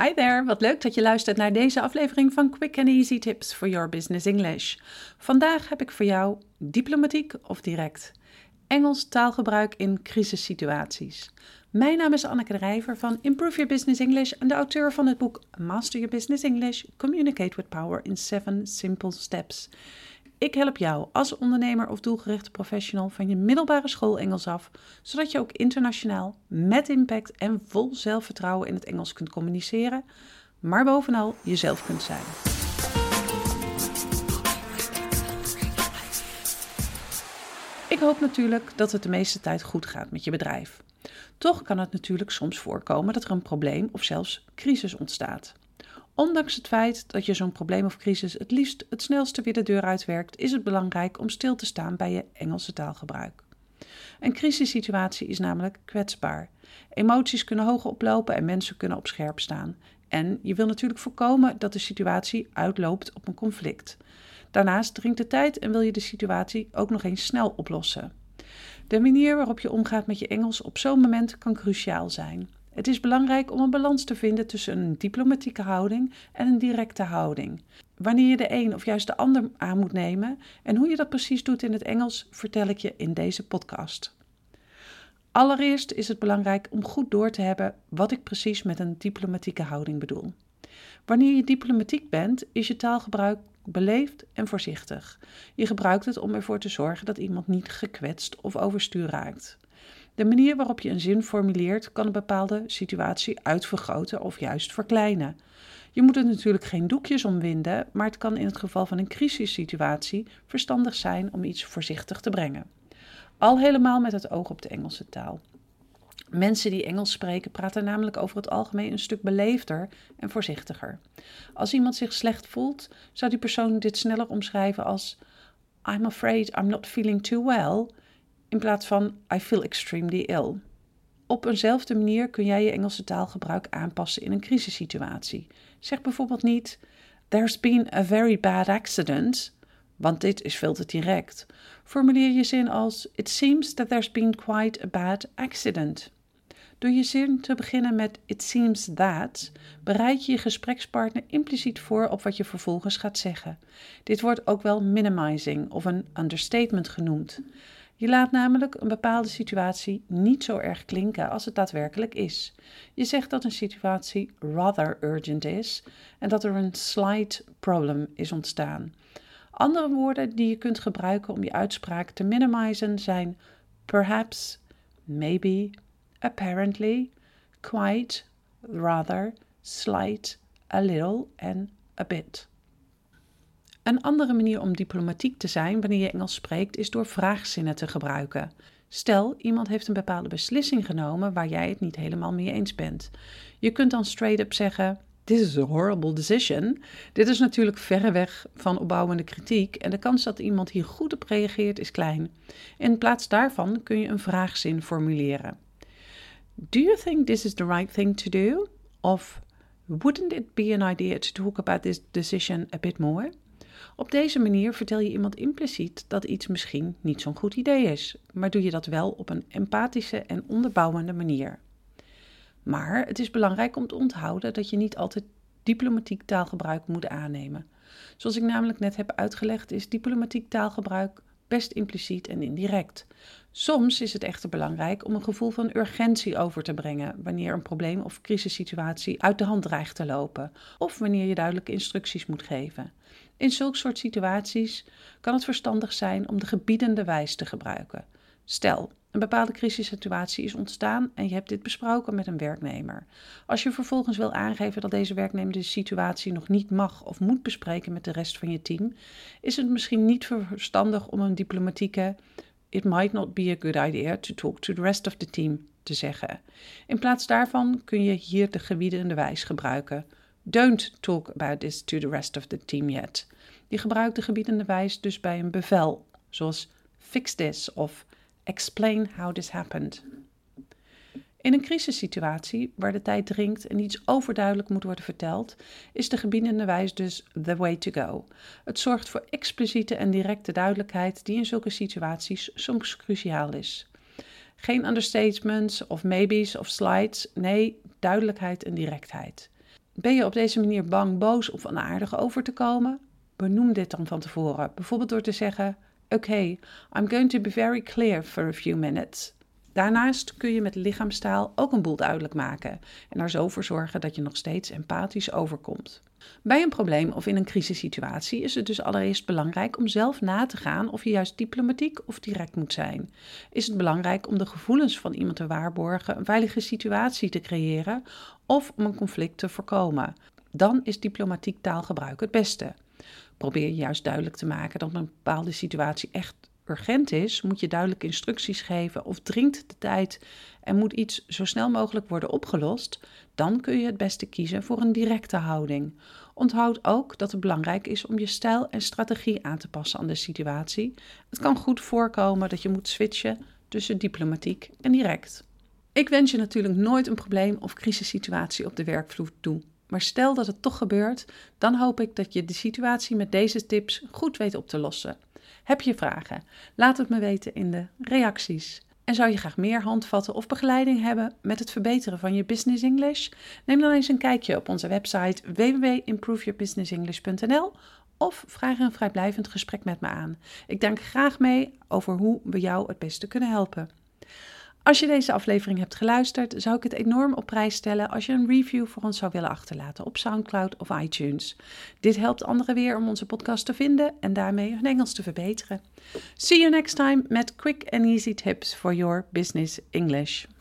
Hi there, wat leuk dat je luistert naar deze aflevering van Quick and Easy Tips for Your Business English. Vandaag heb ik voor jou diplomatiek of direct. Engels taalgebruik in crisissituaties. Mijn naam is Anneke de Rijver van Improve Your Business English en de auteur van het boek Master Your Business English: Communicate with Power in 7 Simple Steps. Ik help jou als ondernemer of doelgerichte professional van je middelbare school Engels af, zodat je ook internationaal met impact en vol zelfvertrouwen in het Engels kunt communiceren, maar bovenal jezelf kunt zijn. Ik hoop natuurlijk dat het de meeste tijd goed gaat met je bedrijf. Toch kan het natuurlijk soms voorkomen dat er een probleem of zelfs crisis ontstaat. Ondanks het feit dat je zo'n probleem of crisis het liefst het snelste weer de deur uitwerkt, is het belangrijk om stil te staan bij je Engelse taalgebruik. Een crisissituatie is namelijk kwetsbaar. Emoties kunnen hoog oplopen en mensen kunnen op scherp staan. En je wil natuurlijk voorkomen dat de situatie uitloopt op een conflict. Daarnaast dringt de tijd en wil je de situatie ook nog eens snel oplossen. De manier waarop je omgaat met je Engels op zo'n moment kan cruciaal zijn. Het is belangrijk om een balans te vinden tussen een diplomatieke houding en een directe houding. Wanneer je de een of juist de ander aan moet nemen en hoe je dat precies doet in het Engels, vertel ik je in deze podcast. Allereerst is het belangrijk om goed door te hebben wat ik precies met een diplomatieke houding bedoel. Wanneer je diplomatiek bent, is je taalgebruik beleefd en voorzichtig. Je gebruikt het om ervoor te zorgen dat iemand niet gekwetst of overstuur raakt. De manier waarop je een zin formuleert kan een bepaalde situatie uitvergroten of juist verkleinen. Je moet er natuurlijk geen doekjes omwinden, maar het kan in het geval van een crisissituatie verstandig zijn om iets voorzichtig te brengen. Al helemaal met het oog op de Engelse taal. Mensen die Engels spreken praten namelijk over het algemeen een stuk beleefder en voorzichtiger. Als iemand zich slecht voelt, zou die persoon dit sneller omschrijven als I'm afraid I'm not feeling too well in plaats van I feel extremely ill. Op eenzelfde manier kun jij je Engelse taalgebruik aanpassen in een crisissituatie. Zeg bijvoorbeeld niet There's been a very bad accident, want dit is veel te direct. Formuleer je zin als It seems that there's been quite a bad accident. Door je zin te beginnen met It seems that, bereid je je gesprekspartner impliciet voor op wat je vervolgens gaat zeggen. Dit wordt ook wel minimizing of een understatement genoemd. Je laat namelijk een bepaalde situatie niet zo erg klinken als het daadwerkelijk is. Je zegt dat een situatie rather urgent is en dat er een slight problem is ontstaan. Andere woorden die je kunt gebruiken om je uitspraak te minimizen zijn perhaps, maybe, apparently, quite, rather, slight, a little en a bit. Een andere manier om diplomatiek te zijn wanneer je Engels spreekt is door vraagzinnen te gebruiken. Stel, iemand heeft een bepaalde beslissing genomen waar jij het niet helemaal mee eens bent. Je kunt dan straight up zeggen: This is a horrible decision. Dit is natuurlijk verreweg van opbouwende kritiek en de kans dat iemand hier goed op reageert is klein. In plaats daarvan kun je een vraagzin formuleren. Do you think this is the right thing to do? Of wouldn't it be an idea to talk about this decision a bit more? Op deze manier vertel je iemand impliciet dat iets misschien niet zo'n goed idee is, maar doe je dat wel op een empathische en onderbouwende manier. Maar het is belangrijk om te onthouden dat je niet altijd diplomatiek taalgebruik moet aannemen. Zoals ik namelijk net heb uitgelegd, is diplomatiek taalgebruik best impliciet en indirect. Soms is het echter belangrijk om een gevoel van urgentie over te brengen wanneer een probleem of crisissituatie uit de hand dreigt te lopen, of wanneer je duidelijke instructies moet geven. In zulke soort situaties kan het verstandig zijn om de gebiedende wijs te gebruiken. Stel, een bepaalde crisissituatie is ontstaan en je hebt dit besproken met een werknemer. Als je vervolgens wil aangeven dat deze werknemer de situatie nog niet mag of moet bespreken met de rest van je team, is het misschien niet verstandig om een diplomatieke It might not be a good idea to talk to the rest of the team te zeggen. In plaats daarvan kun je hier de gebiedende wijs gebruiken. Don't talk about this to the rest of the team yet. Je gebruikt de gebiedende wijs dus bij een bevel, zoals fix this of explain how this happened. In een crisissituatie waar de tijd dringt en iets overduidelijk moet worden verteld, is de gebiedende wijs dus the way to go. Het zorgt voor expliciete en directe duidelijkheid die in zulke situaties soms cruciaal is. Geen understatements of maybes of slides, nee, duidelijkheid en directheid. Ben je op deze manier bang, boos of onaardig over te komen? Benoem dit dan van tevoren, bijvoorbeeld door te zeggen: Oké, I'm going to be very clear for a few minutes. Daarnaast kun je met lichaamstaal ook een boel duidelijk maken en er zo voor zorgen dat je nog steeds empathisch overkomt. Bij een probleem of in een crisissituatie is het dus allereerst belangrijk om zelf na te gaan of je juist diplomatiek of direct moet zijn. Is het belangrijk om de gevoelens van iemand te waarborgen, een veilige situatie te creëren of om een conflict te voorkomen? Dan is diplomatiek taalgebruik het beste. Probeer je juist duidelijk te maken dat een bepaalde situatie echt urgent is, moet je duidelijk instructies geven of dringt de tijd en moet iets zo snel mogelijk worden opgelost, dan kun je het beste kiezen voor een directe houding. Onthoud ook dat het belangrijk is om je stijl en strategie aan te passen aan de situatie. Het kan goed voorkomen dat je moet switchen tussen diplomatiek en direct. Ik wens je natuurlijk nooit een probleem of crisissituatie op de werkvloer toe. Maar stel dat het toch gebeurt, dan hoop ik dat je de situatie met deze tips goed weet op te lossen. Heb je vragen? Laat het me weten in de reacties. En zou je graag meer handvatten of begeleiding hebben met het verbeteren van je business English? Neem dan eens een kijkje op onze website www.improveyourbusinessenglish.nl of vraag een vrijblijvend gesprek met me aan. Ik denk graag mee over hoe we jou het beste kunnen helpen. Als je deze aflevering hebt geluisterd, zou ik het enorm op prijs stellen als je een review voor ons zou willen achterlaten op SoundCloud of iTunes. Dit helpt anderen weer om onze podcast te vinden en daarmee hun Engels te verbeteren. See you next time met quick and easy tips for your business English.